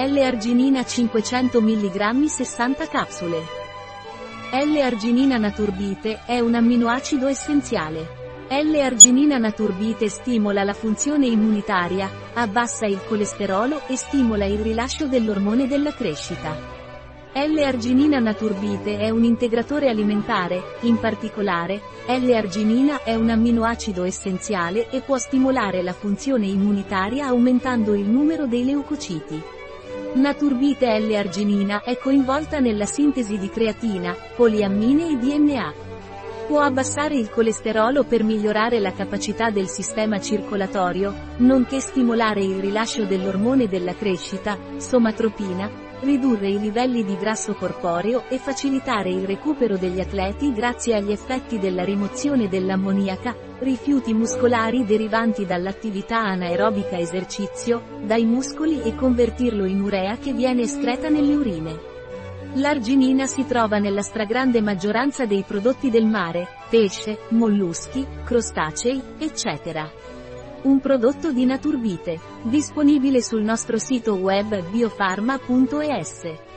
L-arginina 500 mg 60 capsule. L-arginina naturbite è un amminoacido essenziale. L-arginina naturbite stimola la funzione immunitaria, abbassa il colesterolo e stimola il rilascio dell'ormone della crescita. L-arginina naturbite è un integratore alimentare, in particolare, L-arginina è un amminoacido essenziale e può stimolare la funzione immunitaria aumentando il numero dei leucociti. Naturbite L-arginina è coinvolta nella sintesi di creatina, poliammine e DNA. Può abbassare il colesterolo per migliorare la capacità del sistema circolatorio, nonché stimolare il rilascio dell'ormone della crescita, somatropina, ridurre i livelli di grasso corporeo e facilitare il recupero degli atleti grazie agli effetti della rimozione dell'ammoniaca, rifiuti muscolari derivanti dall'attività anaerobica esercizio, dai muscoli e convertirlo in urea che viene escreta nelle urine. L'arginina si trova nella stragrande maggioranza dei prodotti del mare, pesce, molluschi, crostacei, eccetera. Un prodotto di Naturbite, disponibile sul nostro sito web biofarma.es.